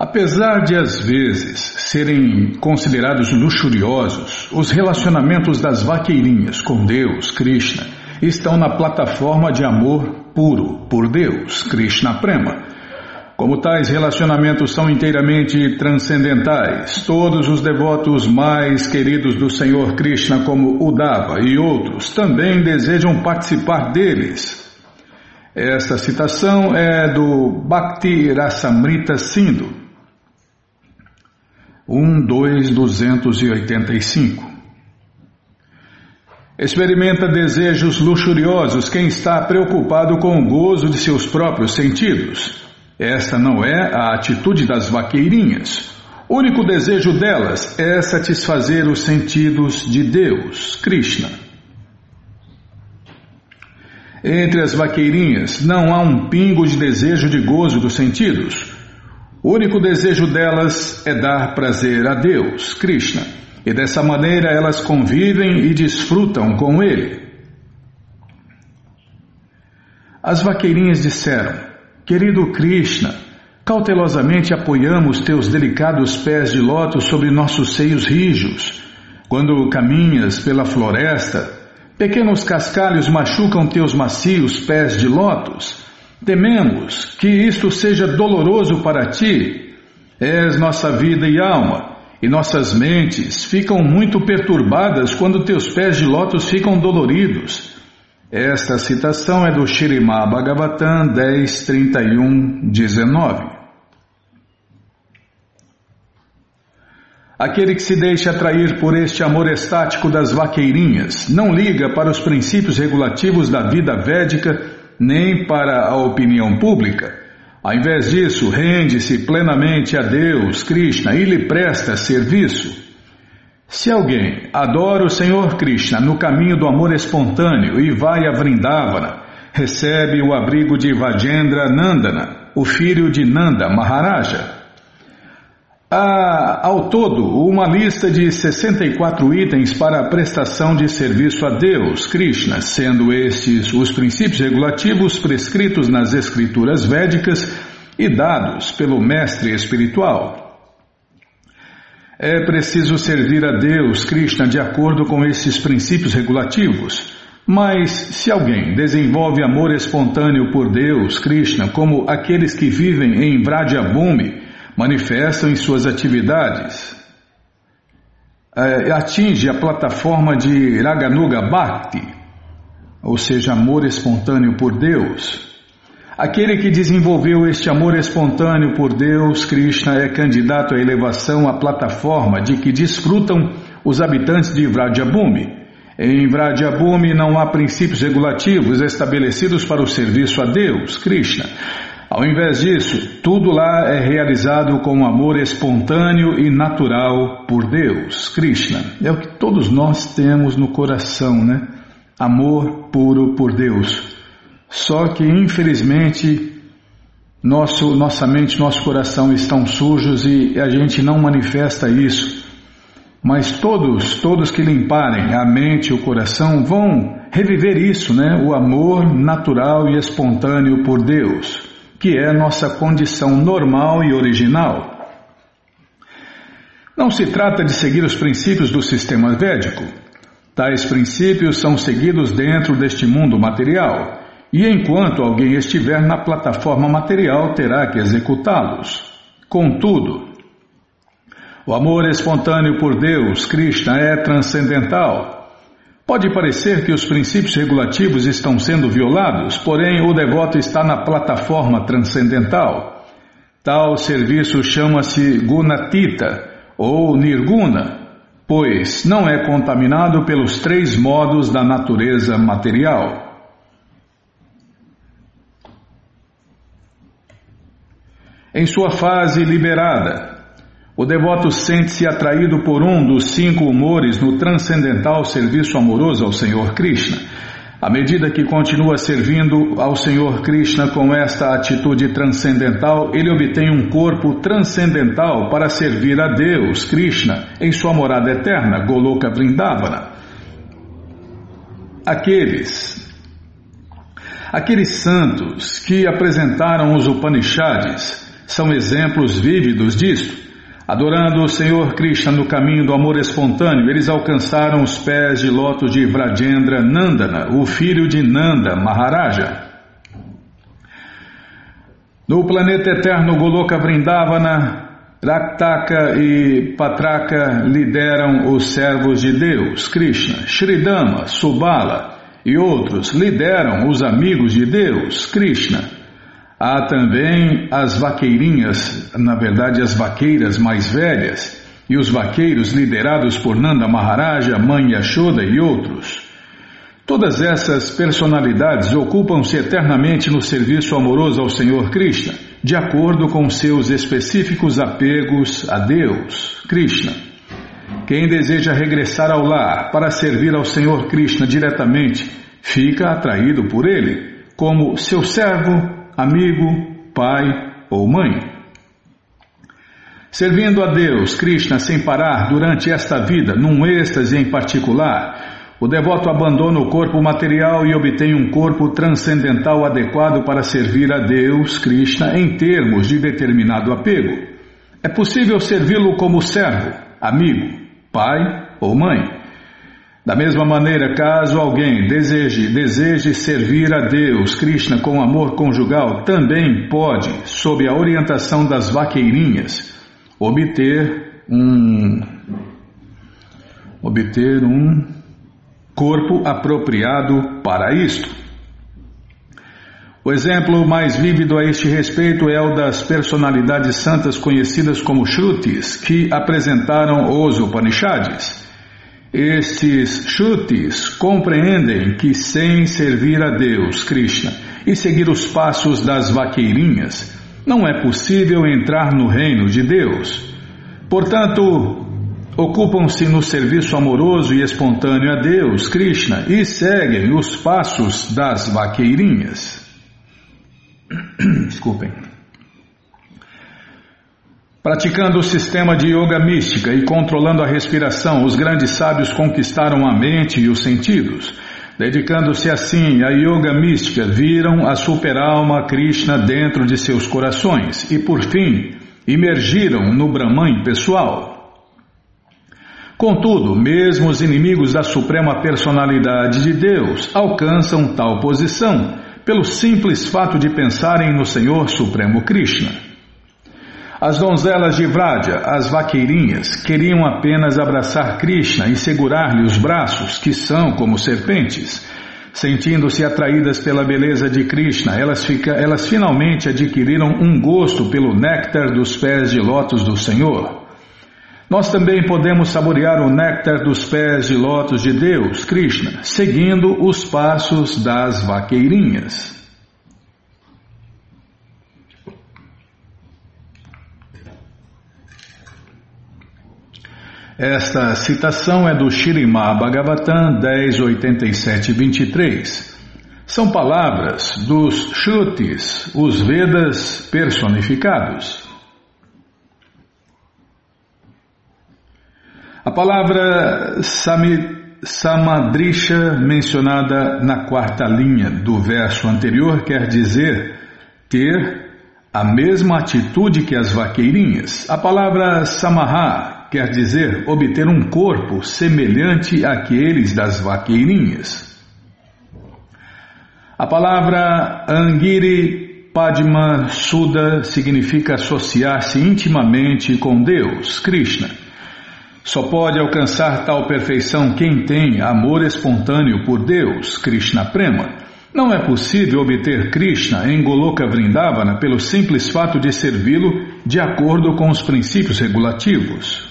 Apesar de às vezes serem considerados luxuriosos, os relacionamentos das vaqueirinhas com Deus, Krishna, estão na plataforma de amor puro por Deus, Krishna Prema. Como tais relacionamentos são inteiramente transcendentais, todos os devotos mais queridos do Senhor Krishna, como Udava e outros, também desejam participar deles. Esta citação é do Bhakti Rasamrita Sindhu, 12285. Experimenta desejos luxuriosos quem está preocupado com o gozo de seus próprios sentidos. Esta não é a atitude das vaqueirinhas. O único desejo delas é satisfazer os sentidos de Deus, Krishna. Entre as vaqueirinhas não há um pingo de desejo de gozo dos sentidos. O único desejo delas é dar prazer a Deus, Krishna, e dessa maneira elas convivem e desfrutam com Ele. As vaqueirinhas disseram: Querido Krishna, cautelosamente apoiamos teus delicados pés de lótus sobre nossos seios rijos. Quando caminhas pela floresta, pequenos cascalhos machucam teus macios pés de lótus. Tememos que isto seja doloroso para ti. És nossa vida e alma, e nossas mentes ficam muito perturbadas quando teus pés de lótus ficam doloridos. Esta citação é do Shirimá Bhagavatam 10, 31, 19. Aquele que se deixa atrair por este amor estático das vaqueirinhas não liga para os princípios regulativos da vida védica nem para a opinião pública. Ao invés disso, rende-se plenamente a Deus, Krishna, e lhe presta serviço. Se alguém adora o Senhor Krishna no caminho do amor espontâneo e vai a Vrindavana, recebe o abrigo de Vajendra Nandana, o filho de Nanda Maharaja. Há, ao todo, uma lista de 64 itens para a prestação de serviço a Deus, Krishna, sendo estes os princípios regulativos prescritos nas escrituras védicas e dados pelo mestre espiritual. É preciso servir a Deus, Krishna, de acordo com esses princípios regulativos. Mas se alguém desenvolve amor espontâneo por Deus, Krishna, como aqueles que vivem em Vradyabhumi, manifestam em suas atividades, é, atinge a plataforma de Raganuga Bhakti, ou seja, amor espontâneo por Deus. Aquele que desenvolveu este amor espontâneo por Deus, Krishna, é candidato à elevação à plataforma de que desfrutam os habitantes de Vradyabhumi. Em Vradyabhumi não há princípios regulativos estabelecidos para o serviço a Deus, Krishna. Ao invés disso, tudo lá é realizado com amor espontâneo e natural por Deus, Krishna. É o que todos nós temos no coração, né? Amor puro por Deus. Só que, infelizmente, nosso, nossa mente, nosso coração estão sujos e a gente não manifesta isso. Mas todos, todos que limparem a mente e o coração vão reviver isso, né? O amor natural e espontâneo por Deus que é nossa condição normal e original. Não se trata de seguir os princípios do sistema védico. Tais princípios são seguidos dentro deste mundo material, e enquanto alguém estiver na plataforma material, terá que executá-los. Contudo, o amor espontâneo por Deus, Krishna, é transcendental Pode parecer que os princípios regulativos estão sendo violados, porém o devoto está na plataforma transcendental. Tal serviço chama-se Gunatita ou Nirguna, pois não é contaminado pelos três modos da natureza material. Em sua fase liberada, o devoto sente-se atraído por um dos cinco humores no transcendental serviço amoroso ao Senhor Krishna. À medida que continua servindo ao Senhor Krishna com esta atitude transcendental, ele obtém um corpo transcendental para servir a Deus, Krishna, em sua morada eterna, Goloka Vrindavana. Aqueles Aqueles santos que apresentaram os Upanishads são exemplos vívidos disto. Adorando o Senhor Krishna no caminho do amor espontâneo, eles alcançaram os pés de lótus de Vrajendra Nandana, o filho de Nanda Maharaja. No planeta eterno Goloka Vrindavana, Raktaka e Patraka lideram os servos de Deus, Krishna, Sridama, Subala e outros lideram os amigos de Deus, Krishna. Há também as vaqueirinhas, na verdade as vaqueiras mais velhas, e os vaqueiros liderados por Nanda Maharaja, Mãe Yashoda e outros. Todas essas personalidades ocupam-se eternamente no serviço amoroso ao Senhor Krishna, de acordo com seus específicos apegos a Deus, Krishna. Quem deseja regressar ao lar para servir ao Senhor Krishna diretamente, fica atraído por ele, como seu servo amigo, pai ou mãe. Servindo a Deus, Krishna, sem parar durante esta vida, num êxtase em particular, o devoto abandona o corpo material e obtém um corpo transcendental adequado para servir a Deus, Krishna, em termos de determinado apego. É possível servi-lo como servo, amigo, pai ou mãe. Da mesma maneira, caso alguém deseje, deseje servir a Deus, Krishna, com amor conjugal, também pode, sob a orientação das vaqueirinhas, obter um obter um corpo apropriado para isto. O exemplo mais vívido a este respeito é o das personalidades santas conhecidas como Shrutis, que apresentaram os Upanishads. Estes chutes compreendem que sem servir a Deus, Krishna, e seguir os passos das vaqueirinhas, não é possível entrar no reino de Deus. Portanto, ocupam-se no serviço amoroso e espontâneo a Deus, Krishna, e seguem os passos das vaqueirinhas. Desculpem. Praticando o sistema de yoga mística e controlando a respiração, os grandes sábios conquistaram a mente e os sentidos. Dedicando-se assim à yoga mística, viram a superalma Krishna dentro de seus corações e, por fim, emergiram no Brahman pessoal. Contudo, mesmo os inimigos da Suprema Personalidade de Deus alcançam tal posição pelo simples fato de pensarem no Senhor Supremo Krishna. As donzelas de Vraja, as vaqueirinhas, queriam apenas abraçar Krishna e segurar-lhe os braços, que são como serpentes. Sentindo-se atraídas pela beleza de Krishna, elas, fica, elas finalmente adquiriram um gosto pelo néctar dos pés de lótus do Senhor. Nós também podemos saborear o néctar dos pés de lótus de Deus, Krishna, seguindo os passos das vaqueirinhas. Esta citação é do Shirimá Bhagavatam 10.87.23. São palavras dos Shrutis, os Vedas personificados. A palavra Samadrisha, mencionada na quarta linha do verso anterior, quer dizer ter a mesma atitude que as vaqueirinhas. A palavra Samaha quer dizer obter um corpo semelhante àqueles das vaqueirinhas. A palavra Angiri Padma Suda significa associar-se intimamente com Deus, Krishna. Só pode alcançar tal perfeição quem tem amor espontâneo por Deus, Krishna Prema. Não é possível obter Krishna em Goloka Vrindavana pelo simples fato de servi-lo de acordo com os princípios regulativos.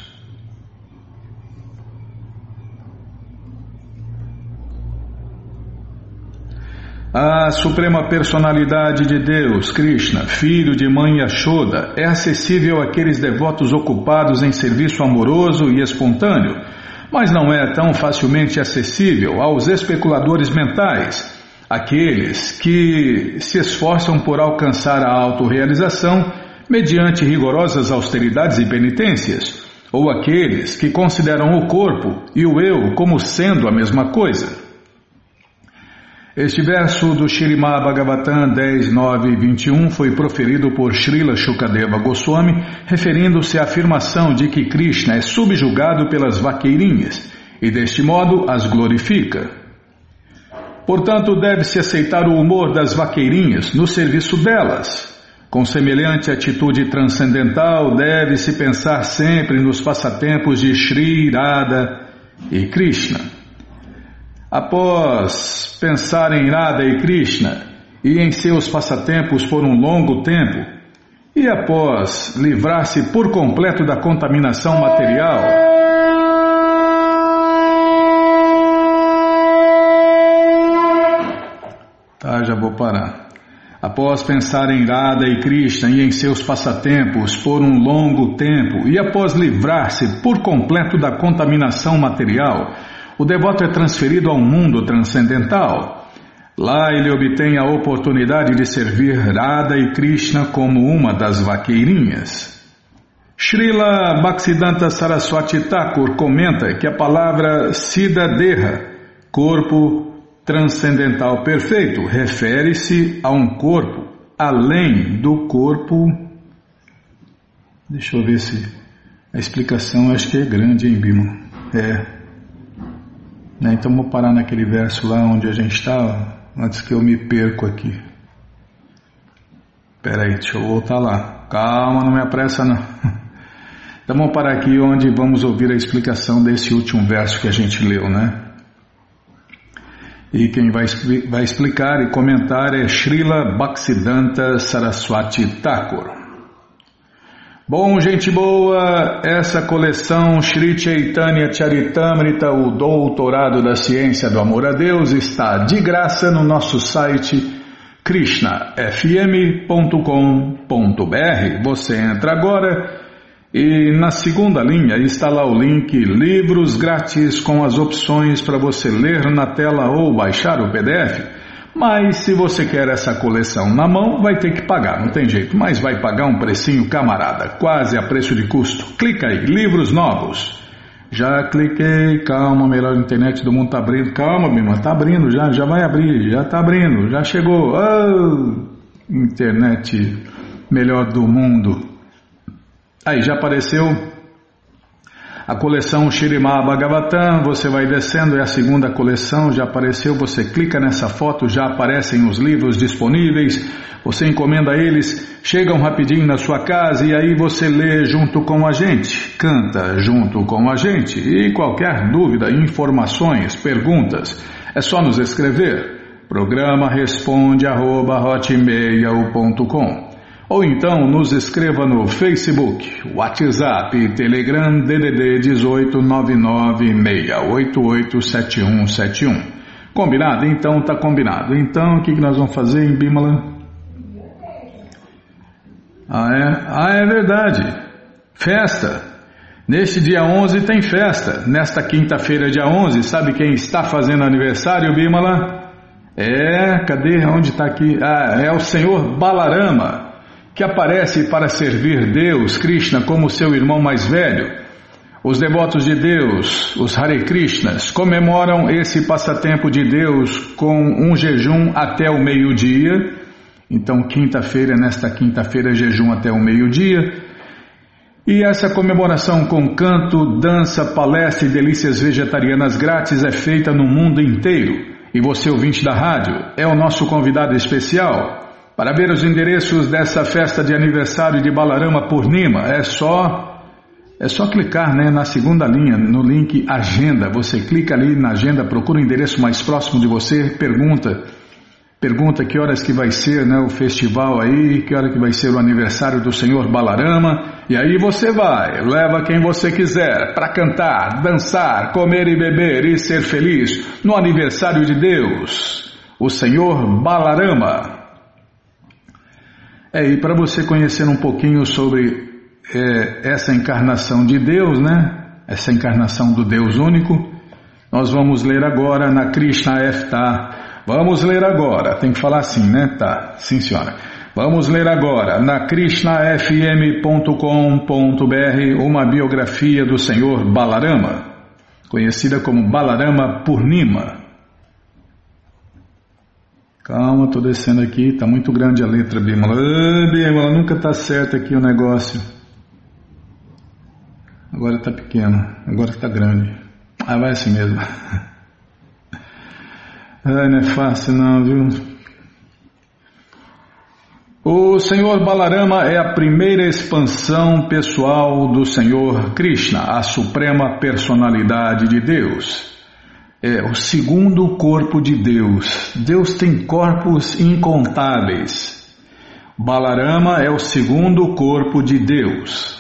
A Suprema Personalidade de Deus, Krishna, filho de mãe Yashoda, é acessível àqueles devotos ocupados em serviço amoroso e espontâneo, mas não é tão facilmente acessível aos especuladores mentais, aqueles que se esforçam por alcançar a autorrealização mediante rigorosas austeridades e penitências, ou aqueles que consideram o corpo e o eu como sendo a mesma coisa. Este verso do Shirimá Bhagavatam 10, 9 e 21 foi proferido por Srila Shukadeva Goswami, referindo-se à afirmação de que Krishna é subjugado pelas vaqueirinhas e, deste modo, as glorifica. Portanto, deve-se aceitar o humor das vaqueirinhas no serviço delas. Com semelhante atitude transcendental, deve-se pensar sempre nos passatempos de Sri Radha e Krishna. Após pensar em Radha e Krishna e em seus passatempos por um longo tempo, e após livrar-se por completo da contaminação material, Tá, já vou parar. Após pensar em Radha e Krishna e em seus passatempos por um longo tempo, e após livrar-se por completo da contaminação material, o devoto é transferido a um mundo transcendental. Lá ele obtém a oportunidade de servir Radha e Krishna como uma das vaqueirinhas. Srila Bhaktisiddhanta Saraswati Thakur comenta que a palavra Siddhadeha, corpo transcendental perfeito, refere-se a um corpo além do corpo. Deixa eu ver se a explicação acho que é grande, hein, Bima? É. Né? Então vou parar naquele verso lá onde a gente estava, antes que eu me perco aqui. Espera aí, deixa eu voltar lá. Calma, não me apressa não. Então vamos parar aqui onde vamos ouvir a explicação desse último verso que a gente leu, né? E quem vai, vai explicar e comentar é Srila Bhaktisiddhanta Saraswati Thakur. Bom, gente boa, essa coleção Sri Chaitanya Charitamrita, o Doutorado da Ciência do Amor a Deus, está de graça no nosso site krishnafm.com.br. Você entra agora e na segunda linha está lá o link Livros Grátis com as opções para você ler na tela ou baixar o PDF. Mas se você quer essa coleção na mão, vai ter que pagar, não tem jeito, mas vai pagar um precinho camarada, quase a preço de custo. Clica aí, livros novos. Já cliquei, calma, melhor internet do mundo tá abrindo. Calma, meu irmão, tá abrindo já, já vai abrir, já tá abrindo, já chegou. Oh, internet melhor do mundo. Aí já apareceu a coleção Shirimá Bhagavatam, você vai descendo, é a segunda coleção, já apareceu, você clica nessa foto, já aparecem os livros disponíveis, você encomenda eles, chegam rapidinho na sua casa e aí você lê junto com a gente, canta junto com a gente e qualquer dúvida, informações, perguntas, é só nos escrever. Programa responde arroba hotmail.com ou então nos escreva no Facebook, WhatsApp, Telegram, DDD 18996887171. Combinado? Então tá combinado. Então o que, que nós vamos fazer em Bimala? Ah é? Ah, é verdade. Festa. Neste dia 11 tem festa. Nesta quinta-feira, dia 11, sabe quem está fazendo aniversário, Bimala? É, cadê? Onde está aqui? Ah, é o senhor Balarama que aparece para servir Deus, Krishna, como seu irmão mais velho. Os devotos de Deus, os Hare Krishnas, comemoram esse passatempo de Deus com um jejum até o meio-dia. Então, quinta-feira, nesta quinta-feira, jejum até o meio-dia. E essa comemoração com canto, dança, palestra e delícias vegetarianas grátis é feita no mundo inteiro. E você, ouvinte da rádio, é o nosso convidado especial. Para ver os endereços dessa festa de aniversário de Balarama Purnima, é só é só clicar né, na segunda linha, no link Agenda. Você clica ali na agenda, procura o endereço mais próximo de você, pergunta. Pergunta que horas que vai ser né, o festival aí, que hora que vai ser o aniversário do Senhor Balarama. E aí você vai, leva quem você quiser para cantar, dançar, comer e beber e ser feliz no aniversário de Deus, o Senhor Balarama. É, e para você conhecer um pouquinho sobre é, essa encarnação de Deus, né? Essa encarnação do Deus único, nós vamos ler agora na Krishna Efta. Vamos ler agora, tem que falar assim, né? Tá, sim senhora. Vamos ler agora na krishnafm.com.br uma biografia do Senhor Balarama, conhecida como Balarama Purnima. Calma, tô descendo aqui, tá muito grande a letra, Bimala. Ah, Bimala, nunca tá certo aqui o negócio. Agora tá pequeno, agora tá grande. Ah, vai assim mesmo. Ai, não é fácil não, viu? O Senhor Balarama é a primeira expansão pessoal do Senhor Krishna, a suprema personalidade de Deus. É o segundo corpo de Deus. Deus tem corpos incontáveis. Balarama é o segundo corpo de Deus.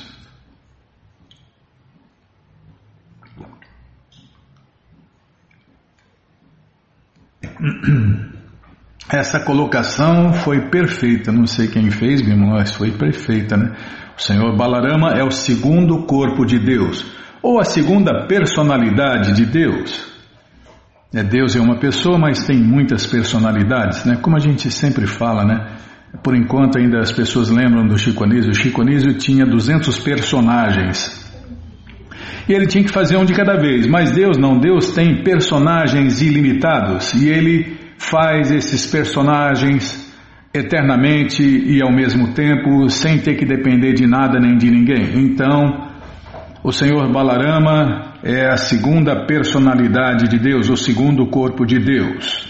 Essa colocação foi perfeita, não sei quem fez, mas foi perfeita, né? O Senhor Balarama é o segundo corpo de Deus, ou a segunda personalidade de Deus. É, Deus é uma pessoa, mas tem muitas personalidades, né? Como a gente sempre fala, né? Por enquanto ainda as pessoas lembram do Chico Anísio. O Chico Anísio tinha 200 personagens. E ele tinha que fazer um de cada vez. Mas Deus não, Deus tem personagens ilimitados. E ele faz esses personagens eternamente e ao mesmo tempo sem ter que depender de nada nem de ninguém. Então, o Senhor Balarama é a segunda personalidade de Deus, o segundo corpo de Deus.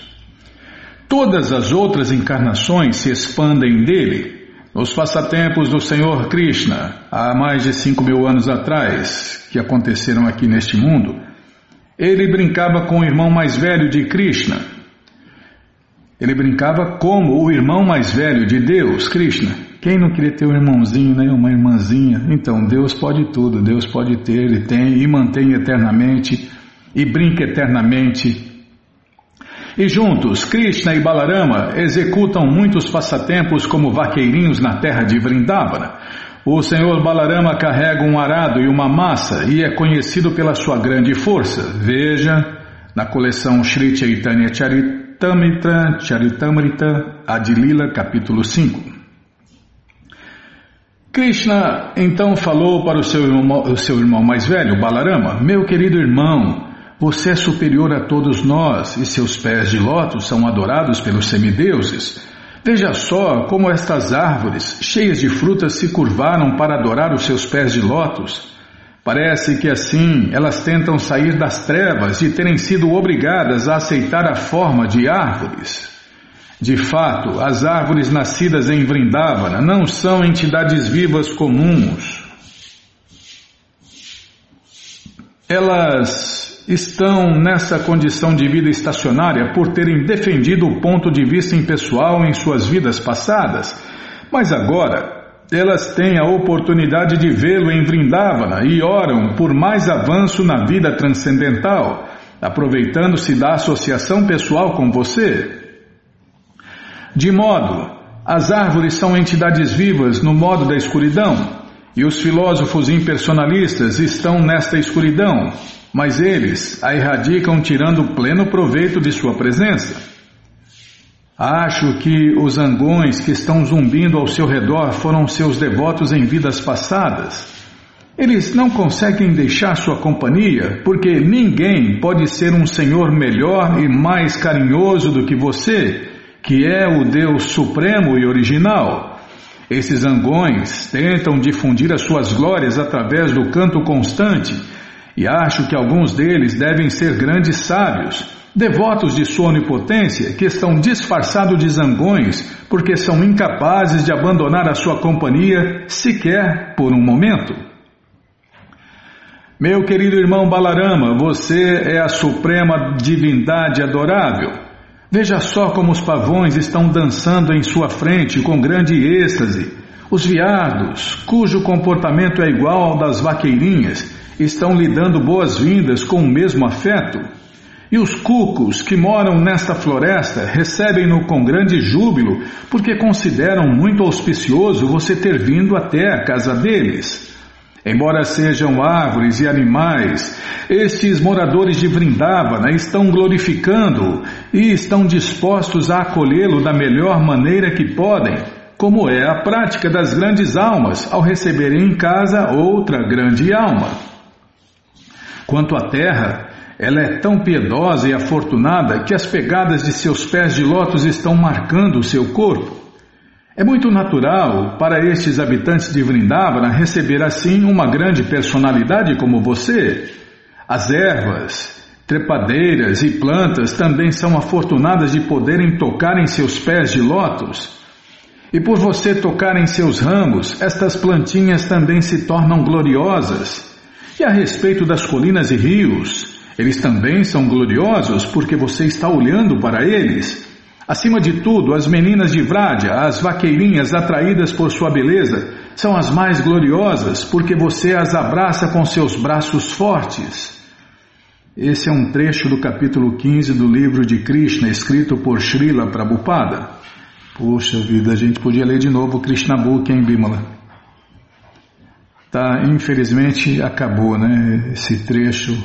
Todas as outras encarnações se expandem dele. Os passatempos do Senhor Krishna, há mais de cinco mil anos atrás, que aconteceram aqui neste mundo, ele brincava com o irmão mais velho de Krishna, ele brincava como o irmão mais velho de Deus, Krishna. Quem não queria ter um irmãozinho, né? uma irmãzinha? Então, Deus pode tudo, Deus pode ter, Ele tem e mantém eternamente e brinca eternamente. E juntos, Krishna e Balarama executam muitos passatempos como vaqueirinhos na terra de Vrindavana. O Senhor Balarama carrega um arado e uma massa e é conhecido pela sua grande força. Veja na coleção Sri Chaitanya Charita Charitamrita, Charitamrita Adilila, capítulo 5. Krishna então falou para o seu, irmão, o seu irmão mais velho, Balarama: Meu querido irmão, você é superior a todos nós e seus pés de lótus são adorados pelos semideuses. Veja só como estas árvores, cheias de frutas, se curvaram para adorar os seus pés de lótus. Parece que assim elas tentam sair das trevas de terem sido obrigadas a aceitar a forma de árvores. De fato, as árvores nascidas em Vrindavana não são entidades vivas comuns. Elas estão nessa condição de vida estacionária por terem defendido o ponto de vista impessoal em suas vidas passadas, mas agora elas têm a oportunidade de vê-lo em Vrindavana e oram por mais avanço na vida transcendental, aproveitando-se da associação pessoal com você. De modo, as árvores são entidades vivas no modo da escuridão, e os filósofos impersonalistas estão nesta escuridão, mas eles a erradicam tirando pleno proveito de sua presença. Acho que os angões que estão zumbindo ao seu redor foram seus devotos em vidas passadas. Eles não conseguem deixar sua companhia porque ninguém pode ser um senhor melhor e mais carinhoso do que você, que é o Deus supremo e original. Esses angões tentam difundir as suas glórias através do canto constante e acho que alguns deles devem ser grandes sábios Devotos de sua onipotência que estão disfarçados de zangões porque são incapazes de abandonar a sua companhia sequer por um momento. Meu querido irmão Balarama, você é a suprema divindade adorável. Veja só como os pavões estão dançando em sua frente com grande êxtase. Os viados, cujo comportamento é igual ao das vaqueirinhas, estão lhe dando boas-vindas com o mesmo afeto. E os cucos que moram nesta floresta recebem-no com grande júbilo, porque consideram muito auspicioso você ter vindo até a casa deles. Embora sejam árvores e animais, estes moradores de Vrindavana estão glorificando e estão dispostos a acolhê-lo da melhor maneira que podem, como é a prática das grandes almas ao receberem em casa outra grande alma. Quanto à terra, ela é tão piedosa e afortunada que as pegadas de seus pés de lótus estão marcando o seu corpo. É muito natural para estes habitantes de Vrindavana receber assim uma grande personalidade como você. As ervas, trepadeiras e plantas também são afortunadas de poderem tocar em seus pés de lótus. E por você tocar em seus ramos, estas plantinhas também se tornam gloriosas. E a respeito das colinas e rios, eles também são gloriosos porque você está olhando para eles. Acima de tudo, as meninas de Vrádia, as vaqueirinhas atraídas por sua beleza, são as mais gloriosas porque você as abraça com seus braços fortes. Esse é um trecho do capítulo 15 do livro de Krishna, escrito por Srila Prabhupada. Puxa vida, a gente podia ler de novo Krishna Book em Bimala. Tá, infelizmente acabou, né? Esse trecho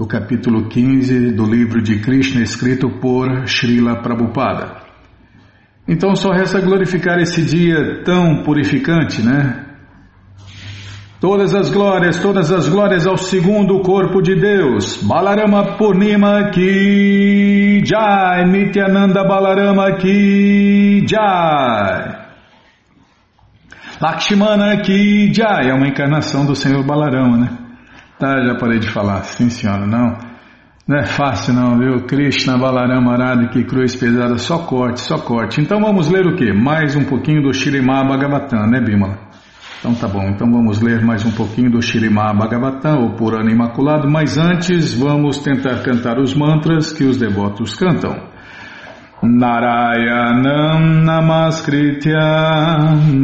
do capítulo 15 do livro de Krishna escrito por Srila Prabhupada. Então só resta glorificar esse dia tão purificante, né? Todas as glórias, todas as glórias ao segundo corpo de Deus. Balarama Purnima Ki Jai, Nityananda Balarama Ki Jai. Lakshmana Ki Jai é uma encarnação do Senhor Balarama, né? Tá, já parei de falar, sim senhora, não. Não é fácil não, viu? Krishna Balarama Arada, que cruz pesada, só corte, só corte. Então vamos ler o quê? Mais um pouquinho do Shirimá Bhagavatam, né Bimala? Então tá bom, então vamos ler mais um pouquinho do Shirimá Bhagavatam, o Purana Imaculado, mas antes vamos tentar cantar os mantras que os devotos cantam. Narayanam Namaskritya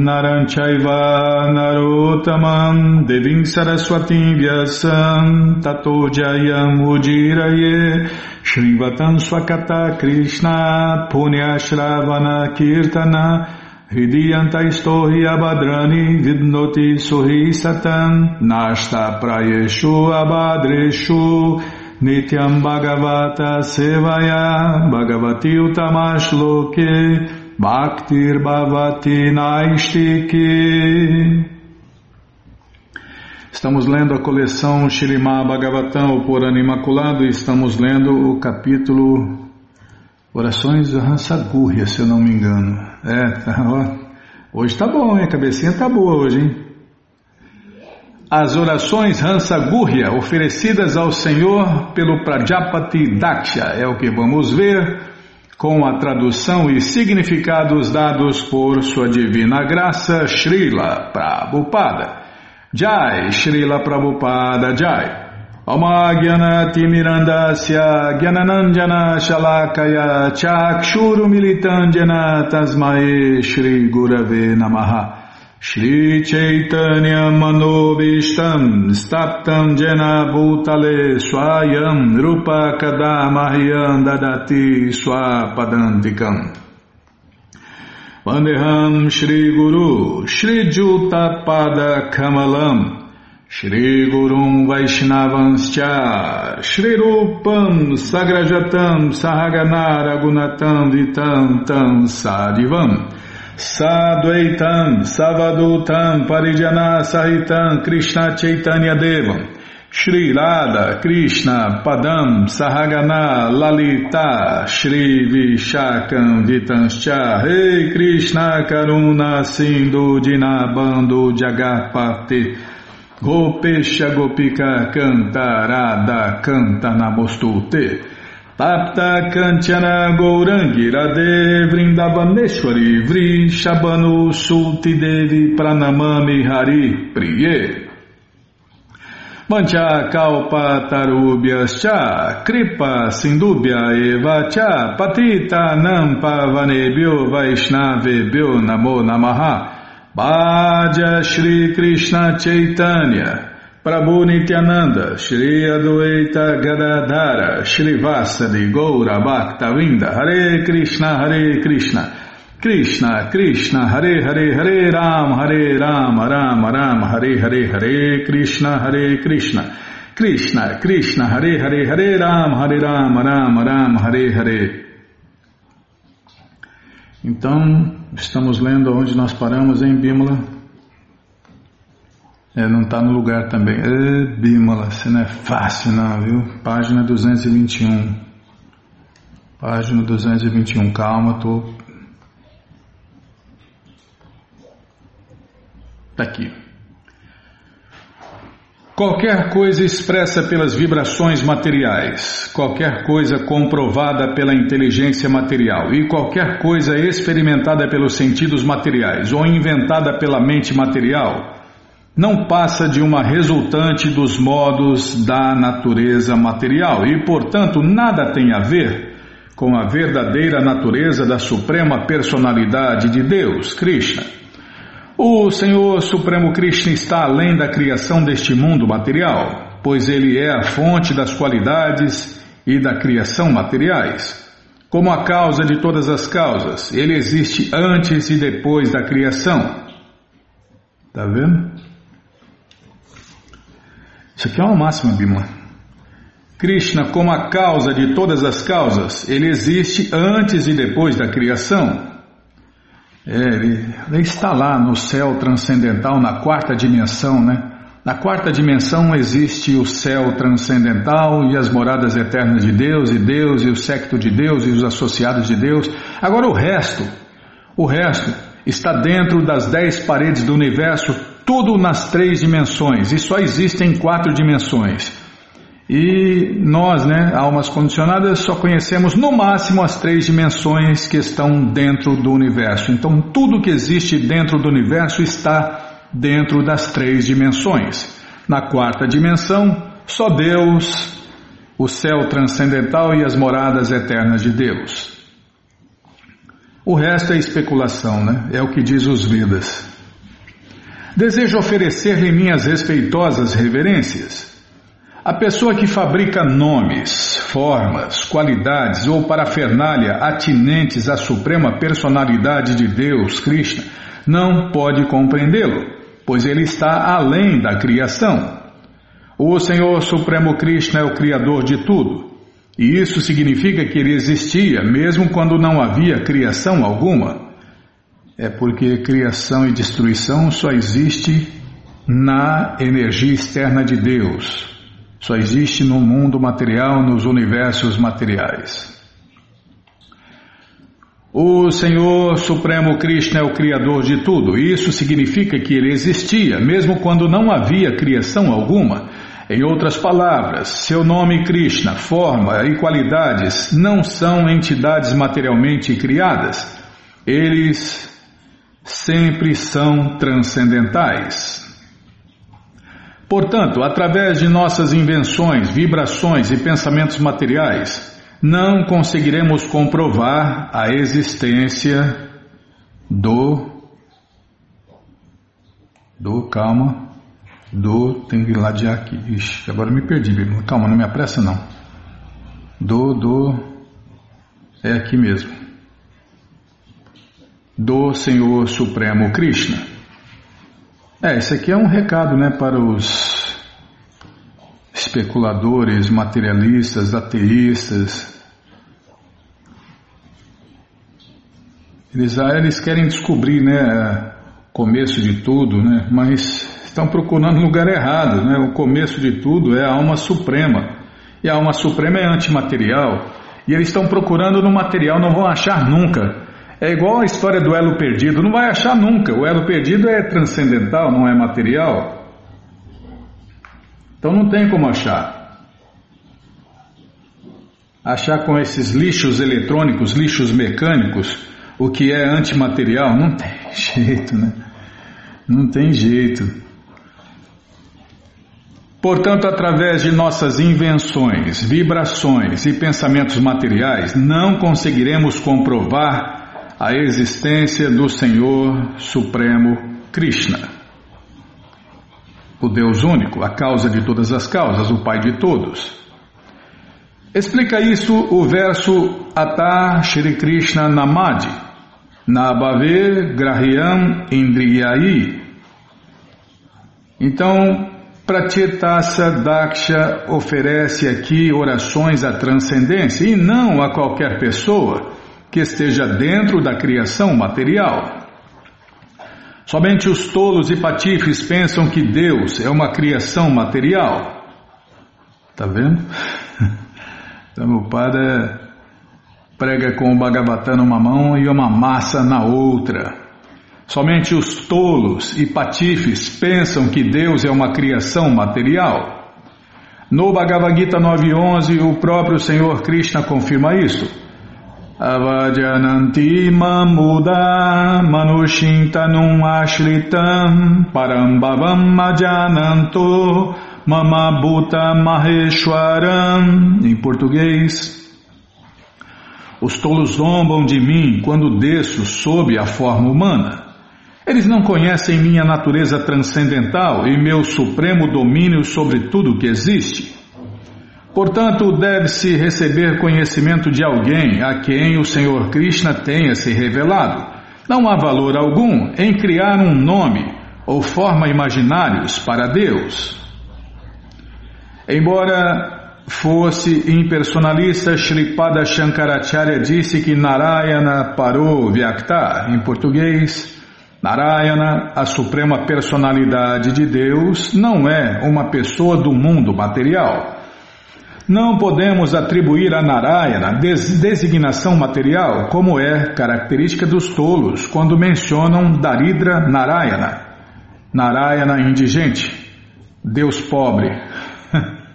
Naranchaiva Narotamam Devim Saraswatim Vyasam Tato Jayam Ujiraye Shrivatam Swakata Krishna Punyashravana Kirtana Hridiyanta Istohi Abhadrani Vidnoti Sohi Satam Nashta Prayeshu Abhadreshu Nityam Bhagavata Sevaya Bhagavati Utamashloke Bhaktir Bhavati Naistiki Estamos lendo a coleção Shirimá Bhagavatam, o Purana Imaculado, e estamos lendo o capítulo Orações Hansagurya, se eu não me engano. É, tá, ó. Hoje tá bom, hein? A cabecinha tá boa hoje, hein? As orações Hansa Gurya oferecidas ao Senhor pelo Prajapati Daksha. É o que vamos ver com a tradução e significados dados por Sua Divina Graça Srila Prabhupada. Jai, Srila Prabhupada Jai. Omagyanati Mirandasya Gyananandjana Shalakaya Chakshuru Militandjana Tasmae Shri Gurave Namaha Shri Chaitanya Manobishtam Staptam Jena Bhutale Swayam Rupa Kadamahyam Dadati Swapadantikam Vandeham Shri Guru Shri Juta Pada Kamalam Shri Gurum Vaishnavanscha Shri Rupam Sagrajatam Sahagana Ragunatam Vitam Tam Sadivam Sadvaitam Savadutam Parijana Sahitam Krishna Chaitanya Devam Shri Radha Krishna Padam Sahagana Lalita Shri Vishakam Vitanscha Rei Krishna Karuna Sindhu Dinabando Jagapati Gopesha Gopika Cantarada Canta Namostute Tapta Kanchana Gourangi Radhe Vrindavaneshwari Vri Shabanu Sulti Devi Pranamami Hari Priye. Mancha Kalpa Tarubhyascha Kripa Sindubhya Eva Cha Patita Nampa Vanebhyo Vaishnavebhyo Namo Namaha. Bhaja Shri Krishna Chaitanya Prabhu Nityananda, Shri Adwaita Gadadhara, Shri Vasadi Goura Bhaktavinda, Hare Krishna, Hare Krishna, Krishna, Krishna, Hare Hare, Hare Ram, Hare Ram, Ram Ram, Hare Hare, Hare Krishna, Hare Krishna, Krishna, Krishna, Hare Hare, Hare Ram, Hare Ram, Ram Ram, Hare Hare. Então, estamos lendo onde nós paramos em Bímola. É, não está no lugar também. É, Bímola, você não é fácil não, viu? Página 221. Página 221. Calma, tô. Tá aqui. Qualquer coisa expressa pelas vibrações materiais, qualquer coisa comprovada pela inteligência material e qualquer coisa experimentada pelos sentidos materiais ou inventada pela mente material não passa de uma resultante dos modos da natureza material e, portanto, nada tem a ver com a verdadeira natureza da Suprema Personalidade de Deus, Krishna. O Senhor Supremo Krishna está além da criação deste mundo material, pois ele é a fonte das qualidades e da criação materiais. Como a causa de todas as causas, ele existe antes e depois da criação. Tá vendo? Isso aqui é uma máxima, Bima. Krishna, como a causa de todas as causas, ele existe antes e depois da criação. É, ele, ele, está lá no céu transcendental, na quarta dimensão, né? Na quarta dimensão existe o céu transcendental e as moradas eternas de Deus, e Deus, e o secto de Deus, e os associados de Deus. Agora o resto, o resto está dentro das dez paredes do universo, tudo nas três dimensões, e só existe em quatro dimensões. E nós, né, almas condicionadas, só conhecemos no máximo as três dimensões que estão dentro do universo. Então, tudo que existe dentro do universo está dentro das três dimensões. Na quarta dimensão, só Deus, o céu transcendental e as moradas eternas de Deus. O resto é especulação, né? É o que diz os Vedas. Desejo oferecer-lhe minhas respeitosas reverências. A pessoa que fabrica nomes, formas, qualidades ou parafernália atinentes à suprema personalidade de Deus, Krishna, não pode compreendê-lo, pois ele está além da criação. O Senhor Supremo Krishna é o Criador de tudo, e isso significa que ele existia mesmo quando não havia criação alguma. É porque criação e destruição só existe na energia externa de Deus, só existe no mundo material, nos universos materiais. O Senhor Supremo Krishna é o Criador de tudo. Isso significa que ele existia, mesmo quando não havia criação alguma. Em outras palavras, seu nome Krishna, forma e qualidades não são entidades materialmente criadas. Eles sempre são transcendentais. Portanto, através de nossas invenções, vibrações e pensamentos materiais, não conseguiremos comprovar a existência do. Do, calma, do, tem que ladear aqui. Ixi, agora me perdi, calma, não me apressa não. Do, do, é aqui mesmo. Do Senhor Supremo Krishna. É, esse aqui é um recado né, para os especuladores, materialistas, ateístas. Eles, ah, eles querem descobrir né, o começo de tudo, né, mas estão procurando lugar errado. Né? O começo de tudo é a alma suprema. E a alma suprema é antimaterial. E eles estão procurando no material, não vão achar nunca. É igual a história do elo perdido, não vai achar nunca. O elo perdido é transcendental, não é material. Então não tem como achar. Achar com esses lixos eletrônicos, lixos mecânicos, o que é antimaterial, não tem jeito, né? Não tem jeito. Portanto, através de nossas invenções, vibrações e pensamentos materiais, não conseguiremos comprovar a existência do Senhor Supremo Krishna. O Deus único, a causa de todas as causas, o Pai de todos. Explica isso o verso Ata Shri Krishna Namadi, Nabhave Grahyam Indriyai. Então, Pratyetasa Daksha oferece aqui orações à transcendência e não a qualquer pessoa que esteja dentro da criação material. Somente os tolos e patifes pensam que Deus é uma criação material. Tá vendo? Prabhupada prega com o Bhagavatam numa mão e uma massa na outra. Somente os tolos e patifes pensam que Deus é uma criação material. No Bhagavad Gita 9.11, o próprio Senhor Krishna confirma isso. Avajananti mamuda manushintanum ashritam parambhavam majananto mamabuta maheshwaram. Em português, os tolos zombam de mim quando desço sob a forma humana. Eles não conhecem minha natureza transcendental e meu supremo domínio sobre tudo que existe. Portanto, deve-se receber conhecimento de alguém a quem o Senhor Krishna tenha se revelado. Não há valor algum em criar um nome ou forma imaginários para Deus. Embora fosse impersonalista, Shripada Shankaracharya disse que Narayana parou Vyakta, em português, Narayana, a suprema personalidade de Deus, não é uma pessoa do mundo material. Não podemos atribuir a Narayana des designação material, como é característica dos tolos quando mencionam Daridra Narayana. Narayana indigente, Deus pobre.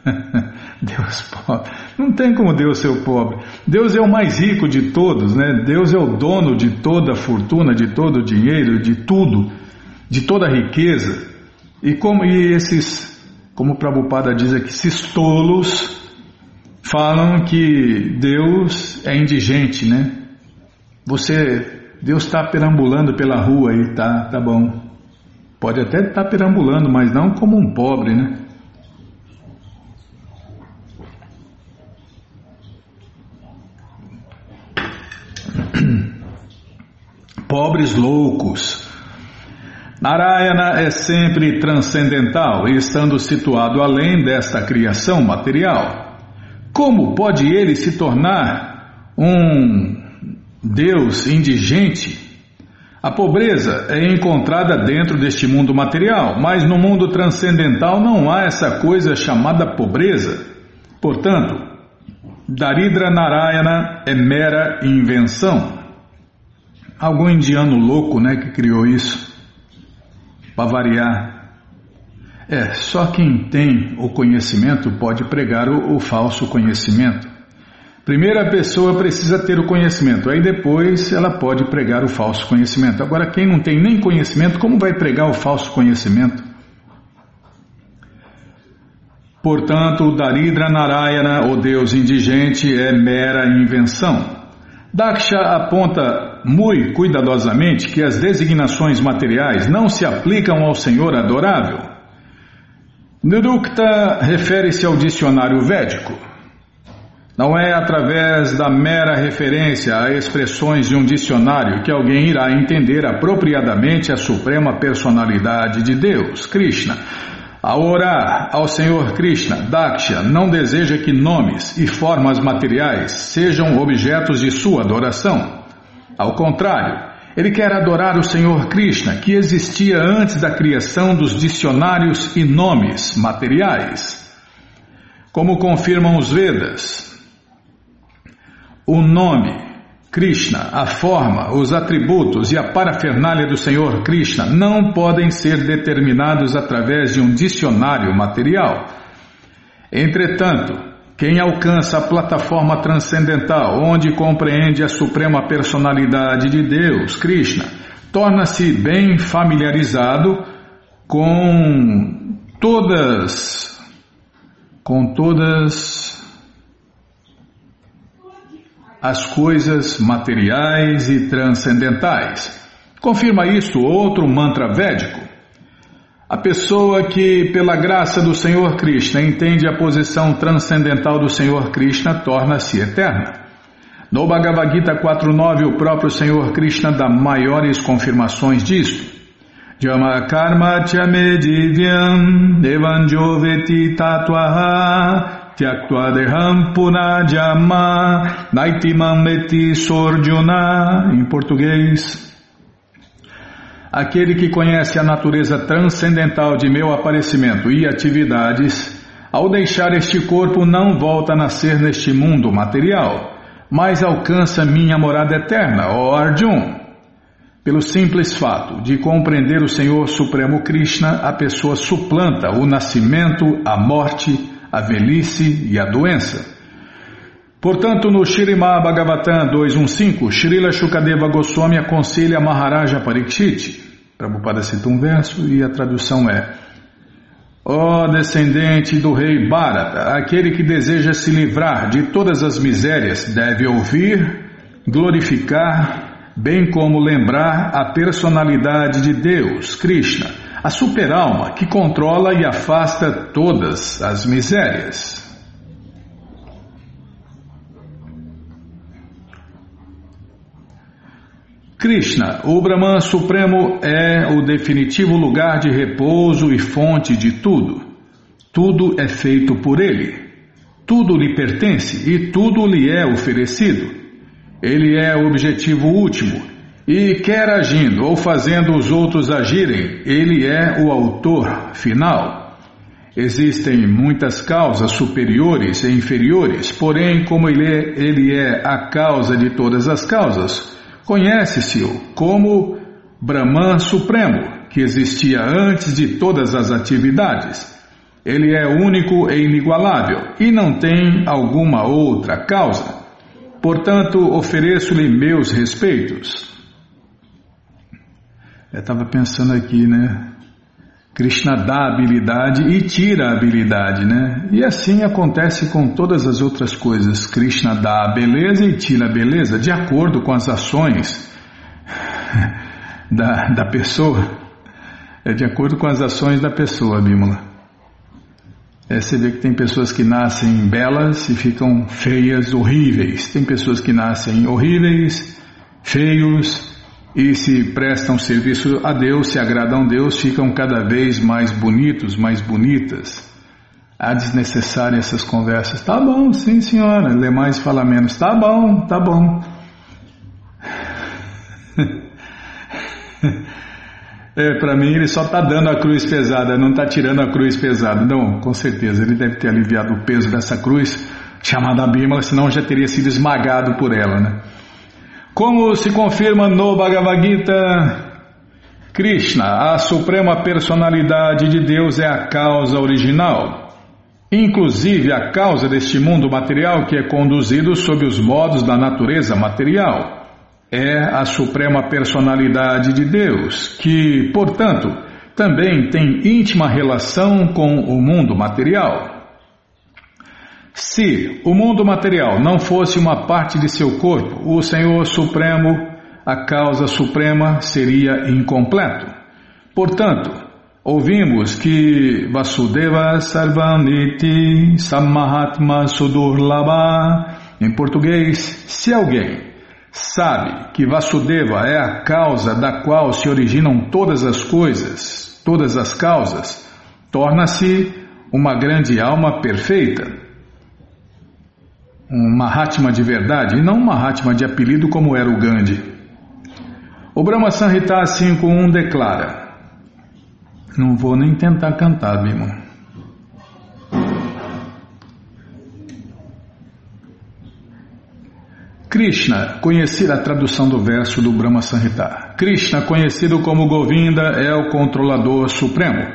Deus pobre. Não tem como Deus ser o pobre. Deus é o mais rico de todos, né? Deus é o dono de toda a fortuna, de todo o dinheiro, de tudo, de toda a riqueza. E como e esses, como Prabhupada diz aqui, esses tolos falam que Deus é indigente, né? Você, Deus está perambulando pela rua aí, tá, tá bom. Pode até estar tá perambulando, mas não como um pobre, né? pobres loucos. Narayana é sempre transcendental, estando situado além desta criação material. Como pode ele se tornar um Deus indigente? A pobreza é encontrada dentro deste mundo material, mas no mundo transcendental não há essa coisa chamada pobreza. Portanto, Daridra Narayana é mera invenção. Algum indiano louco, né, que criou isso. Para variar. É, só quem tem o conhecimento pode pregar o, o falso conhecimento. Primeiro a pessoa precisa ter o conhecimento, aí depois ela pode pregar o falso conhecimento. Agora, quem não tem nem conhecimento, como vai pregar o falso conhecimento? Portanto, o Daridra Narayana, o Deus indigente, é mera invenção. Daksha aponta muito cuidadosamente que as designações materiais não se aplicam ao Senhor adorável. Nirukta refere-se ao dicionário védico. Não é através da mera referência a expressões de um dicionário que alguém irá entender apropriadamente a suprema personalidade de Deus, Krishna ao orar ao Senhor Krishna, Daksha não deseja que nomes e formas materiais sejam objetos de sua adoração. Ao contrário, ele quer adorar o Senhor Krishna, que existia antes da criação dos dicionários e nomes materiais. Como confirmam os Vedas, o nome Krishna, a forma, os atributos e a parafernália do Senhor Krishna não podem ser determinados através de um dicionário material. Entretanto, quem alcança a plataforma transcendental, onde compreende a suprema personalidade de Deus, Krishna, torna-se bem familiarizado com todas com todas as coisas materiais e transcendentais. Confirma isto outro mantra védico. A pessoa que, pela graça do Senhor Krishna, entende a posição transcendental do Senhor Krishna, torna-se eterna. No Bhagavad Gita 4.9, o próprio Senhor Krishna dá maiores confirmações disto. Jama karma chame divyam evanjoveti tatvaha Tyaktva punajama naitimam meti sorjuna em português. Aquele que conhece a natureza transcendental de meu aparecimento e atividades, ao deixar este corpo não volta a nascer neste mundo material, mas alcança minha morada eterna, ó Arjun. Pelo simples fato de compreender o Senhor Supremo Krishna, a pessoa suplanta o nascimento, a morte, a velhice e a doença. Portanto, no Shirimá Bhagavatam 215, Srila Shukadeva Goswami aconselha Maharaja Parikshit. Prabhupada cita um verso e a tradução é Ó oh, descendente do rei Bharata, aquele que deseja se livrar de todas as misérias deve ouvir, glorificar, bem como lembrar a personalidade de Deus, Krishna, a superalma que controla e afasta todas as misérias. Krishna, o Brahman Supremo, é o definitivo lugar de repouso e fonte de tudo. Tudo é feito por ele. Tudo lhe pertence e tudo lhe é oferecido. Ele é o objetivo último e, quer agindo ou fazendo os outros agirem, ele é o autor final. Existem muitas causas superiores e inferiores, porém, como ele é, ele é a causa de todas as causas, Conhece-se-o como Brahman Supremo, que existia antes de todas as atividades. Ele é único e inigualável e não tem alguma outra causa. Portanto, ofereço-lhe meus respeitos. Eu estava pensando aqui, né? Krishna dá habilidade e tira a habilidade, né? E assim acontece com todas as outras coisas. Krishna dá a beleza e tira a beleza de acordo com as ações da, da pessoa. É de acordo com as ações da pessoa, Bímola. É, você vê que tem pessoas que nascem belas e ficam feias, horríveis. Tem pessoas que nascem horríveis, feios, e se prestam serviço a Deus, se agradam a Deus, ficam cada vez mais bonitos, mais bonitas. Há desnecessário essas conversas. Tá bom, sim senhora. Lê mais fala menos. Tá bom, tá bom. É, para mim ele só está dando a cruz pesada, não está tirando a cruz pesada. Não, com certeza, ele deve ter aliviado o peso dessa cruz chamada Bímola, senão já teria sido esmagado por ela, né? Como se confirma no Bhagavad Gita, Krishna, a suprema personalidade de Deus, é a causa original, inclusive a causa deste mundo material que é conduzido sob os modos da natureza material. É a suprema personalidade de Deus, que, portanto, também tem íntima relação com o mundo material. Se o mundo material não fosse uma parte de seu corpo, o Senhor Supremo, a causa suprema, seria incompleto. Portanto, ouvimos que Vasudeva Sarvaniti Samahatma Sudurlabha, em português, se alguém sabe que Vasudeva é a causa da qual se originam todas as coisas, todas as causas, torna-se uma grande alma perfeita um Mahatma de verdade e não um Mahatma de apelido como era o Gandhi. O Brahma Sanhita 5.1 declara: Não vou nem tentar cantar, Bima. Krishna, conhecido a tradução do verso do Brahma Sanhita. Krishna, conhecido como Govinda, é o controlador supremo.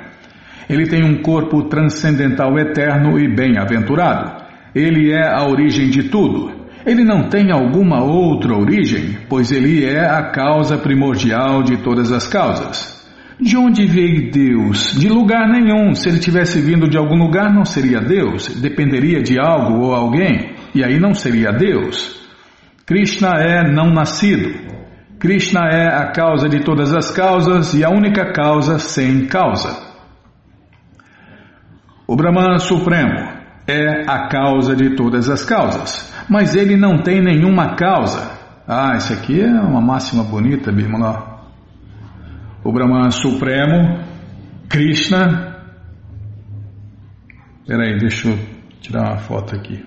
Ele tem um corpo transcendental eterno e bem-aventurado. Ele é a origem de tudo. Ele não tem alguma outra origem, pois ele é a causa primordial de todas as causas. De onde veio Deus? De lugar nenhum. Se ele tivesse vindo de algum lugar, não seria Deus. Dependeria de algo ou alguém, e aí não seria Deus. Krishna é não nascido. Krishna é a causa de todas as causas e a única causa sem causa. O Brahman Supremo é a causa de todas as causas, mas ele não tem nenhuma causa. Ah, isso aqui é uma máxima bonita, Bimala. O Brahman Supremo, Krishna. Peraí, deixa eu tirar uma foto aqui.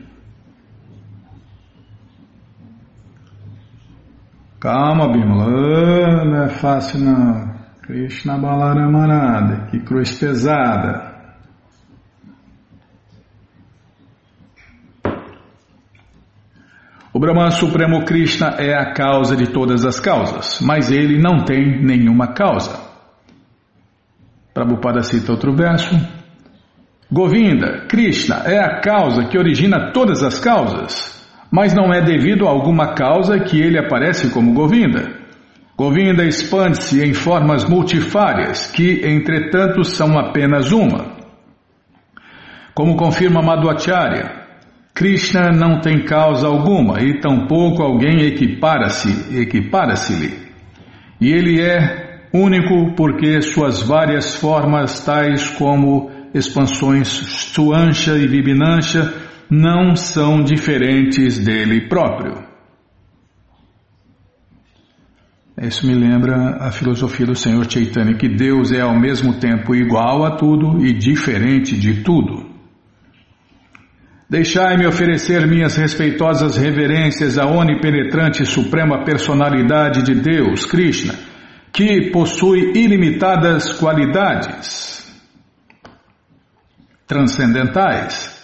Calma, Bimala. Não é fácil, não. Krishna Balaramarada, que cruz pesada. O Brahman Supremo Krishna é a causa de todas as causas, mas ele não tem nenhuma causa. Prabhupada cita outro verso. Govinda, Krishna, é a causa que origina todas as causas, mas não é devido a alguma causa que ele aparece como Govinda. Govinda expande-se em formas multifárias, que, entretanto, são apenas uma. Como confirma Madhvacharya, Krishna não tem causa alguma e tampouco alguém equipara-se, equipara-se-lhe. E ele é único porque suas várias formas, tais como expansões Suansha e Vibinansha, não são diferentes dele próprio. Isso me lembra a filosofia do Senhor Chaitanya, que Deus é ao mesmo tempo igual a tudo e diferente de tudo. Deixai-me oferecer minhas respeitosas reverências à onipenetrante suprema personalidade de Deus, Krishna, que possui ilimitadas qualidades transcendentais.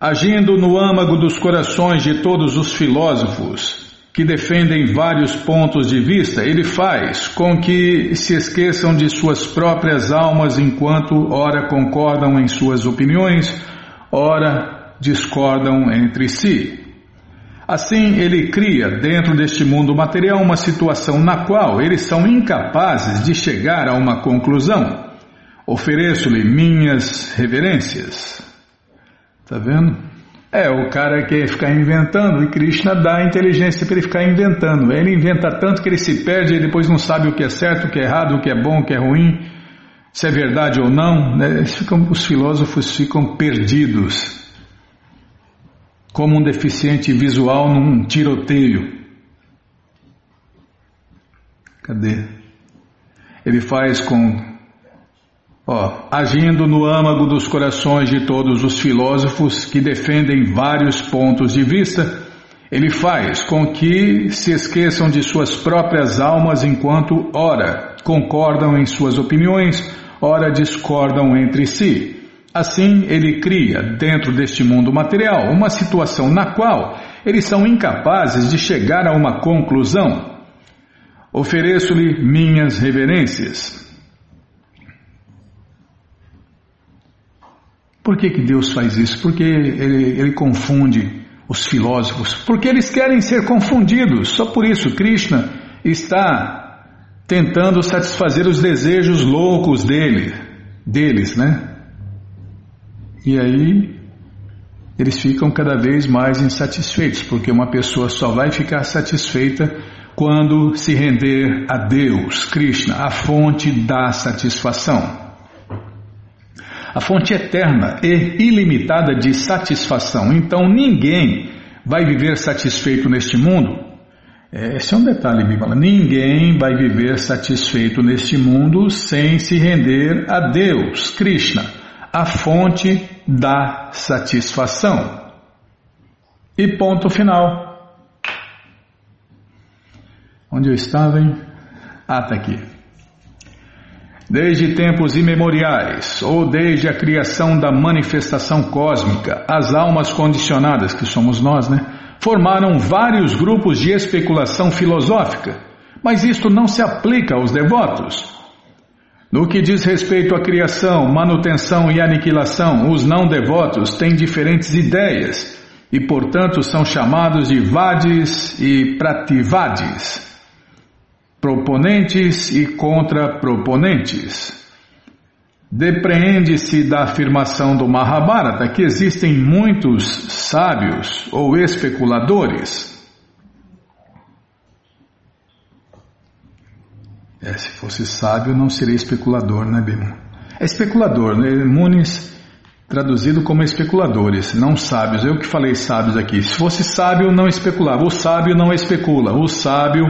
Agindo no âmago dos corações de todos os filósofos, que defendem vários pontos de vista, ele faz com que se esqueçam de suas próprias almas enquanto ora concordam em suas opiniões, ora discordam entre si. Assim, ele cria dentro deste mundo material uma situação na qual eles são incapazes de chegar a uma conclusão. Ofereço-lhe minhas reverências. Está vendo? É, o cara quer ficar inventando e Krishna dá a inteligência para ele ficar inventando. Ele inventa tanto que ele se perde e depois não sabe o que é certo, o que é errado, o que é bom, o que é ruim, se é verdade ou não. Né? Ficam, os filósofos ficam perdidos, como um deficiente visual num tiroteio. Cadê? Ele faz com Ó, agindo no âmago dos corações de todos os filósofos que defendem vários pontos de vista, ele faz com que se esqueçam de suas próprias almas enquanto, ora, concordam em suas opiniões, ora, discordam entre si. Assim, ele cria, dentro deste mundo material, uma situação na qual eles são incapazes de chegar a uma conclusão. Ofereço-lhe minhas reverências. Por que, que Deus faz isso? Porque ele, ele confunde os filósofos. Porque eles querem ser confundidos. Só por isso Krishna está tentando satisfazer os desejos loucos dele, deles, né? E aí eles ficam cada vez mais insatisfeitos, porque uma pessoa só vai ficar satisfeita quando se render a Deus, Krishna, a fonte da satisfação a fonte eterna e ilimitada de satisfação. Então ninguém vai viver satisfeito neste mundo. É, esse é um detalhe, Bíblia. Ninguém vai viver satisfeito neste mundo sem se render a Deus, Krishna, a fonte da satisfação. E ponto final. Onde eu estava, hein? Tá aqui. Desde tempos imemoriais, ou desde a criação da manifestação cósmica, as almas condicionadas, que somos nós, né, formaram vários grupos de especulação filosófica, mas isto não se aplica aos devotos. No que diz respeito à criação, manutenção e aniquilação, os não devotos têm diferentes ideias e, portanto, são chamados de Vadis e Prativadis proponentes e contraproponentes. Depreende-se da afirmação do Mahabharata que existem muitos sábios ou especuladores. É, se fosse sábio, não seria especulador, né, Bima? É especulador, né? Munis traduzido como especuladores, não sábios. Eu que falei sábios aqui. Se fosse sábio, não especulava. O sábio não especula. O sábio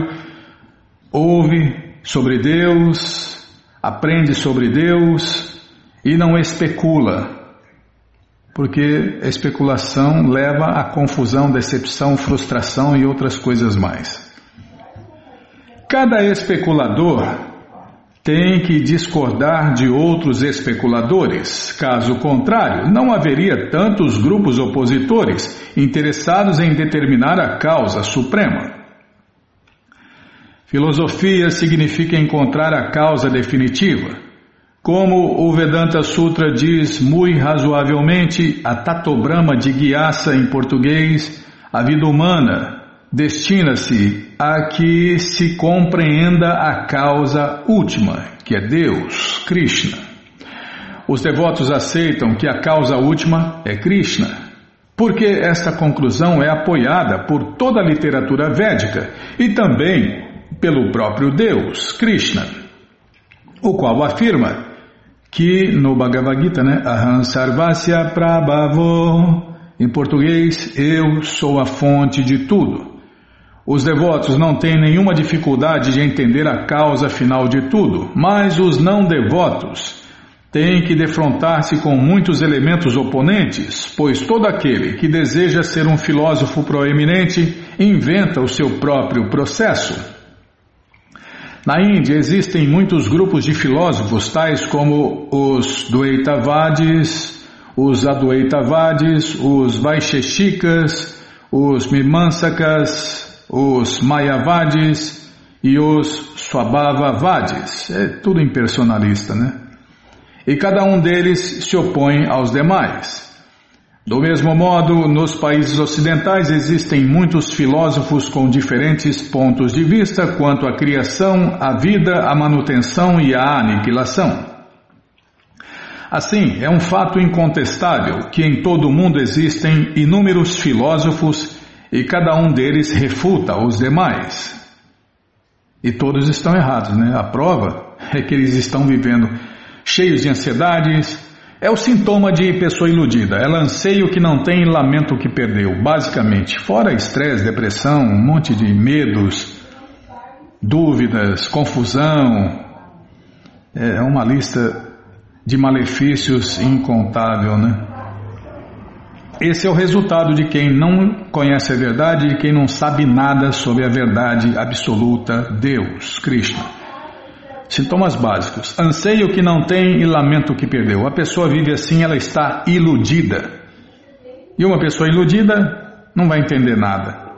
ouve sobre Deus, aprende sobre Deus e não especula, porque a especulação leva à confusão, decepção, frustração e outras coisas mais. Cada especulador tem que discordar de outros especuladores. Caso contrário, não haveria tantos grupos opositores interessados em determinar a causa suprema. Filosofia significa encontrar a causa definitiva. Como o Vedanta Sutra diz muito razoavelmente, a Tatobrama de Gyasa em português, a vida humana destina-se a que se compreenda a causa última, que é Deus, Krishna. Os devotos aceitam que a causa última é Krishna, porque esta conclusão é apoiada por toda a literatura védica e também pelo próprio Deus, Krishna, o qual afirma que no Bhagavad Gita, né, Aham Sarvasya Prabhavo, em português, eu sou a fonte de tudo. Os devotos não têm nenhuma dificuldade de entender a causa final de tudo, mas os não devotos têm que defrontar-se com muitos elementos oponentes, pois todo aquele que deseja ser um filósofo proeminente inventa o seu próprio processo. Na Índia existem muitos grupos de filósofos, tais como os Dvaitavadis, os Advaitavadis, os Vaisheshikas, os Mimansakas, os Mayavadis e os Swabhavavadis. É tudo impersonalista, né? E cada um deles se opõe aos demais. Do mesmo modo, nos países ocidentais existem muitos filósofos com diferentes pontos de vista quanto à criação, à vida, à manutenção e à aniquilação. Assim, é um fato incontestável que em todo o mundo existem inúmeros filósofos e cada um deles refuta os demais. E todos estão errados, né? A prova é que eles estão vivendo cheios de ansiedades. É o sintoma de pessoa iludida. Ela anseia o que não tem e lamenta o que perdeu, basicamente. Fora estresse, depressão, um monte de medos, dúvidas, confusão. É uma lista de malefícios incontável, né? Esse é o resultado de quem não conhece a verdade e quem não sabe nada sobre a verdade absoluta, Deus, Krishna. Sintomas básicos: anseio o que não tem e lamento o que perdeu. A pessoa vive assim, ela está iludida. E uma pessoa iludida não vai entender nada.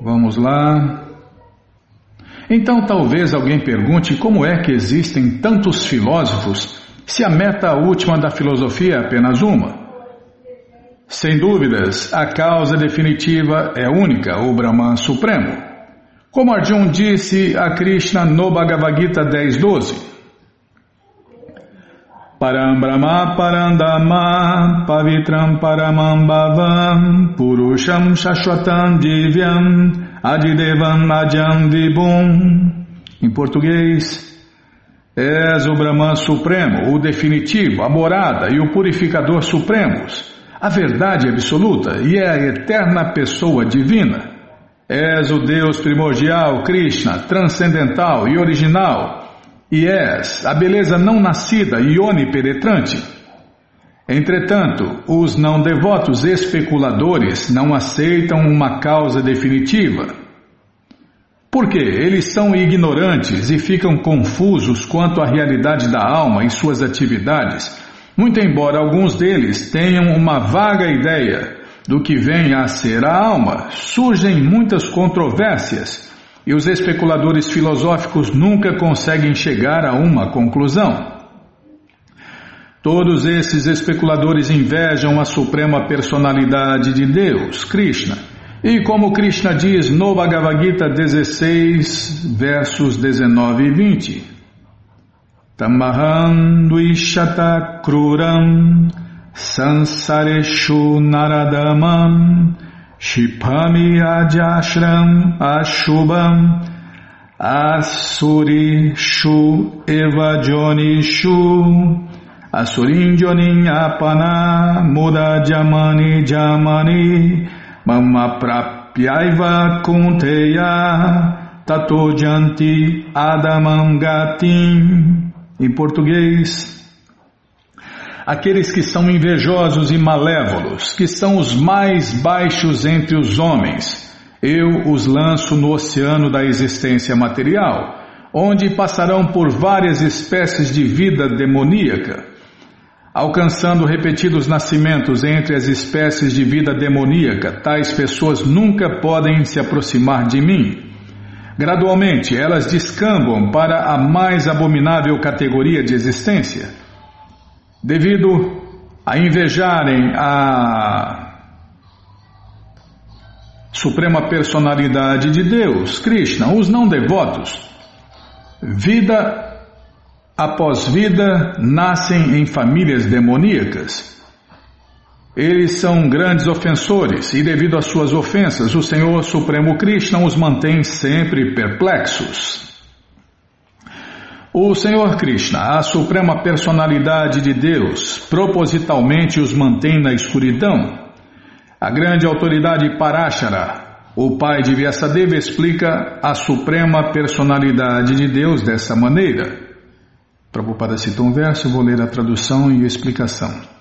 Vamos lá. Então talvez alguém pergunte como é que existem tantos filósofos se a meta última da filosofia é apenas uma. Sem dúvidas, a causa definitiva é única, o Brahman Supremo. Como Arjun disse a Krishna no Bhagavad Gita 10.12. Param Brahma Parandama Pavitram Paramam Bhavam Purusham Shashwatam Divyam Adidevam Vibhum. Em português, és o Brahman Supremo, o definitivo, a morada e o purificador supremos, a verdade absoluta e é a eterna pessoa divina. És o Deus primordial, Krishna, transcendental e original, e és a beleza não nascida e onipenetrante. Entretanto, os não devotos especuladores não aceitam uma causa definitiva. Porque eles são ignorantes e ficam confusos quanto à realidade da alma e suas atividades, muito embora alguns deles tenham uma vaga ideia do que vem a ser a alma, surgem muitas controvérsias e os especuladores filosóficos nunca conseguem chegar a uma conclusão. Todos esses especuladores invejam a suprema personalidade de Deus, Krishna. E como Krishna diz no Bhagavad Gita 16, versos 19 e 20: Tamaham Duishata Kruram Sansareshu Naradamam Shipami Ajashram Ashubam Asurishu Evajonishu Asurinjonin apana muda jamani jamani mama prapyaiva kunteya tato janti adamangatim. Em português, aqueles que são invejosos e malévolos, que são os mais baixos entre os homens, Eu os lanço no oceano da existência material, onde passarão por várias espécies de vida demoníaca. Alcançando repetidos nascimentos entre as espécies de vida demoníaca, tais pessoas nunca podem se aproximar de mim. Gradualmente, elas descambam para a mais abominável categoria de existência. Devido a invejarem a Suprema Personalidade de Deus, Krishna, os não devotos, vida após vida nascem em famílias demoníacas. Eles são grandes ofensores e, devido às suas ofensas, o Senhor Supremo Krishna os mantém sempre perplexos. O Senhor Krishna, a Suprema Personalidade de Deus, propositalmente os mantém na escuridão a grande autoridade Parashara, o pai de Vyasadeva, explica a suprema personalidade de Deus dessa maneira. Prabhupada cita um verso, vou ler a tradução e a explicação.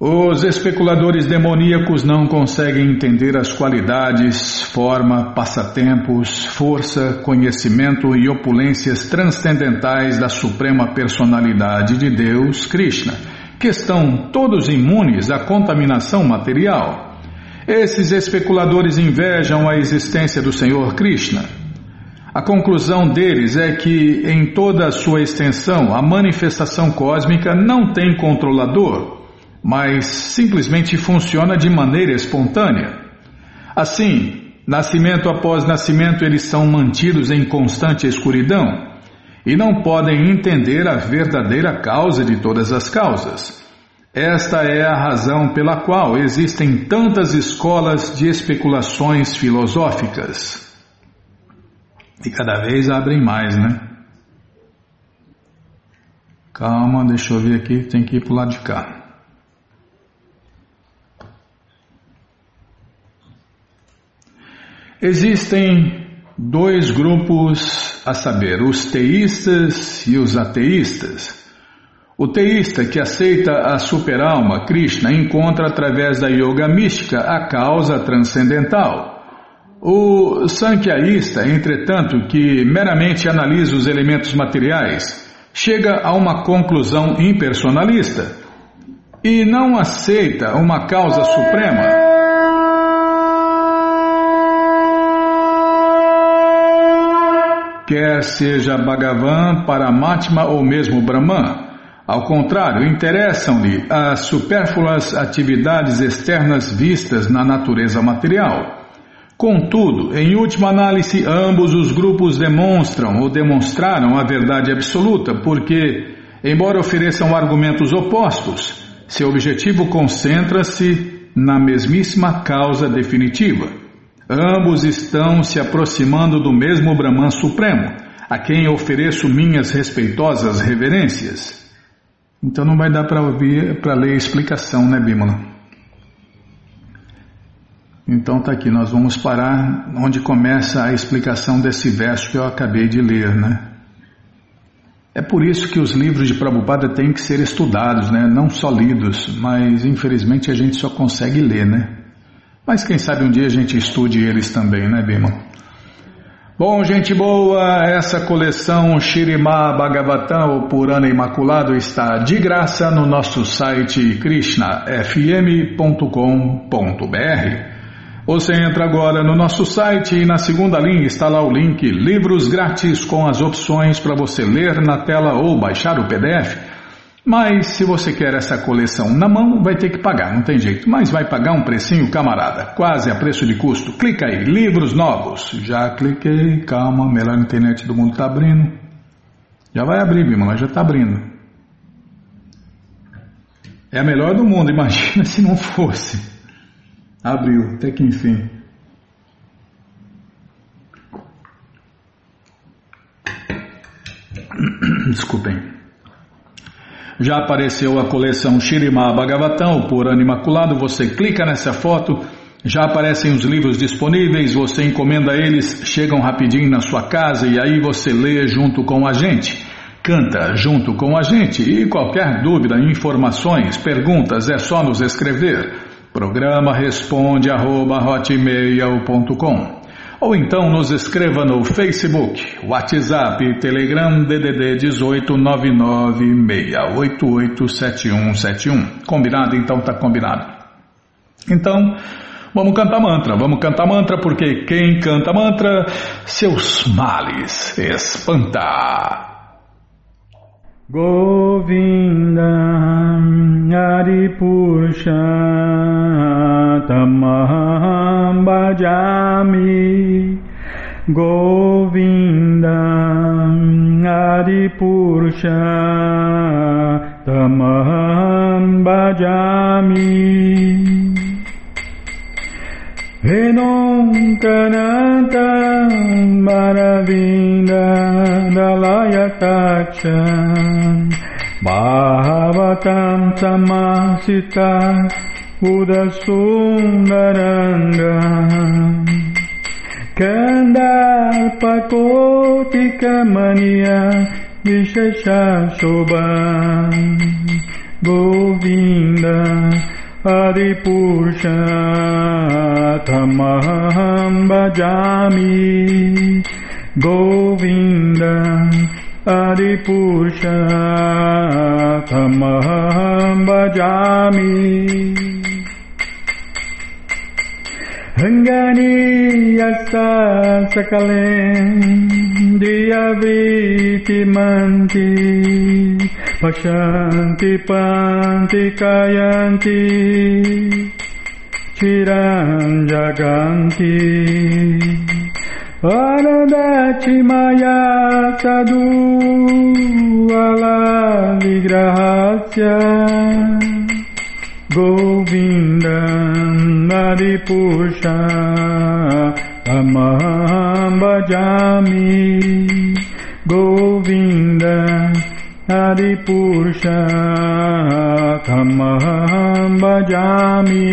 Os especuladores demoníacos não conseguem entender as qualidades, forma, passatempos, força, conhecimento e opulências transcendentais da Suprema Personalidade de Deus, Krishna que estão todos imunes à contaminação material. Esses especuladores invejam a existência do Senhor Krishna. A conclusão deles é que, em toda a sua extensão, a manifestação cósmica não tem controlador, mas simplesmente funciona de maneira espontânea. Assim, nascimento após nascimento, eles são mantidos em constante escuridão e não podem entender a verdadeira causa de todas as causas. Esta é a razão pela qual existem tantas escolas de especulações filosóficas. E cada vez abrem mais, né? Calma, deixa eu ver aqui, tem que ir para o lado de cá. Existem dois grupos a saber, os teístas e os ateístas. O teísta que aceita a superalma Krishna encontra através da yoga mística a causa transcendental. O sankhyaísta, entretanto, que meramente analisa os elementos materiais, chega a uma conclusão impersonalista e não aceita uma causa suprema. Quer seja Bhagavan, Paramatma ou mesmo Brahman. Ao contrário, interessam-lhe as supérfluas atividades externas vistas na natureza material. Contudo, em última análise, ambos os grupos demonstram ou demonstraram a verdade absoluta, porque, embora ofereçam argumentos opostos, seu objetivo concentra-se na mesmíssima causa definitiva. Ambos estão se aproximando do mesmo Brahman Supremo, a quem ofereço minhas respeitosas reverências. Então não vai dar para ouvir, para ler a explicação, né, Bímola? Então tá aqui, nós vamos parar onde começa a explicação desse verso que eu acabei de ler, né? É por isso que os livros de Prabhupada têm que ser estudados, né? Não só lidos, mas infelizmente a gente só consegue ler, né? Mas quem sabe um dia a gente estude eles também, né, Bima? Bom, gente boa, essa coleção Shirima Bhagavatam, o Purana Imaculado, está de graça no nosso site krishnafm.com.br. Você entra agora no nosso site e na segunda linha está lá o link Livros Grátis com as opções para você ler na tela ou baixar o PDF. Mas se você quer essa coleção na mão, vai ter que pagar, não tem jeito. Mas vai pagar um precinho, camarada, quase a preço de custo. Clica aí, livros novos. Já cliquei, calma, melhor internet do mundo está abrindo. Já vai abrir, Bima, já está abrindo. É a melhor do mundo, imagina se não fosse. Abriu, até que enfim. Desculpem. Já apareceu a coleção Shirima Bhagavatam, por ano imaculado. Você clica nessa foto, já aparecem os livros disponíveis. Você encomenda eles, chegam rapidinho na sua casa e aí você lê junto com a gente. Canta junto com a gente. E qualquer dúvida, informações, perguntas, é só nos escrever. Programa responde arroba, ou então nos escreva no Facebook, WhatsApp, Telegram DDD 18 996887171. Combinado? Então tá combinado. Então, vamos cantar mantra, vamos cantar mantra porque quem canta mantra, seus males espanta. Govinda Aripurusha Tamaham Bhajami Govinda Adipurusha Tama Bhajami Renon Kananta Maravinda Dalaya Taksha Bhavatam Samasita Udasundarangam Kandarpakotikamania Visheshashoba Govinda Adipurusha Tamaham Bhajami Govinda Adipurusha Tamaham Bhajami Ranganiyasa sakalem diaviti manti pashanti panti kayanti chiran jaganti. Anandati maya sadu ala vigrahasya. Govinda Naripusha Amaham Bhajami Govinda Naripusha Amaham Bhajami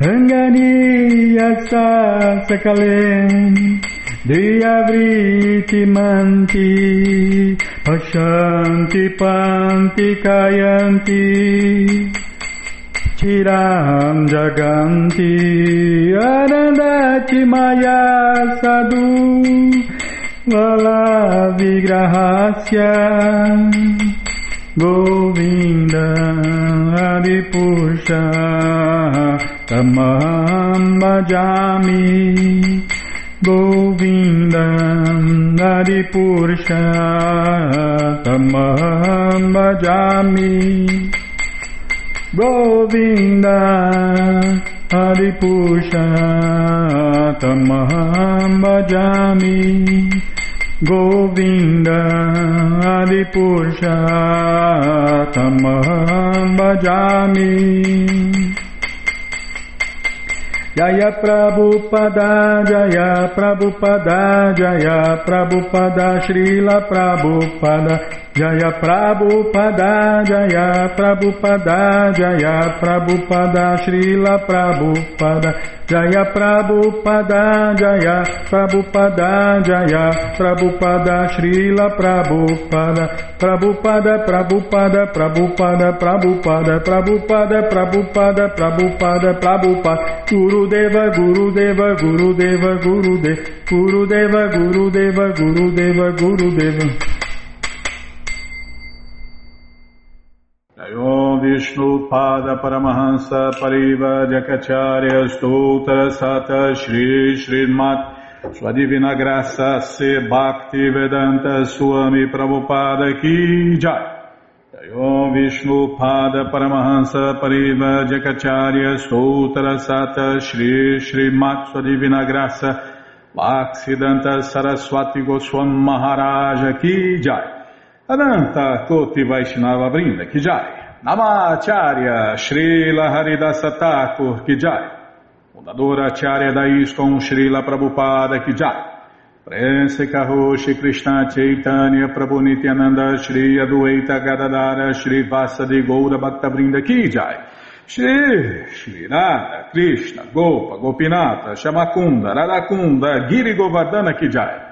Ranganiya Sakalen Deyavriti manti Pashanti panti kayanti Tiram jaganti Anandati maya sadhu Vala vigrahasya Govinda Adipusha Tamam bhajami. गोविन्दं नरिपुरुषतमहं भजामि गोविन्द हरिपुरुषतमहं भजामि गोविन्द हरिपुरुषतमहं भजामि Jaya Prabhupada, Jaya Prabhupada, Jaya Prabhupada, Srila Prabhupada, Jaya Prabhupada, Jaya Prabhupada, Jaya Prabhupada, Srila Prabhupada, Jaya Prabhupada, Jaya Prabhupada, Jaya Prabhupada, Srila Prabhupada, Prabhupada, Prabhupada, Prabhupada, Prabhupada, Prabhupada, Prabhupada, Prabhupada, Prabhupada, Guru Deva, Guru Deva, Guru Deva, Guru Deva, Om Vishnu Pada Paramahansa Pariva Jakacharya Stoutra Sata Shri Srimat Sua Divina Graça Se Bhakti Vedanta Swami Prabhupada Ki Jai. Om Vishnu Pada Paramahansa Pariva Jakacharya Stoutra Sata Shri Srimat Sua Divina Graça Bhaksidanta Saraswati Goswam Maharaja Ki Jai Adanta Koti Vaishnava Brinda Kijai Namacharya Srila Haridasa Thakur Kijai Fundadora Acharya da Srila Prabhupada Kijai Prense Karoshi Krishna Chaitanya Prabhu Nityananda Shri Adueita Gadadara Shri Vasadi Goura Bhaktavrinda Kijai Shri Shri Radha Krishna Gopa Gopinata Shamakunda Radakunda Giri Govardhana Kijai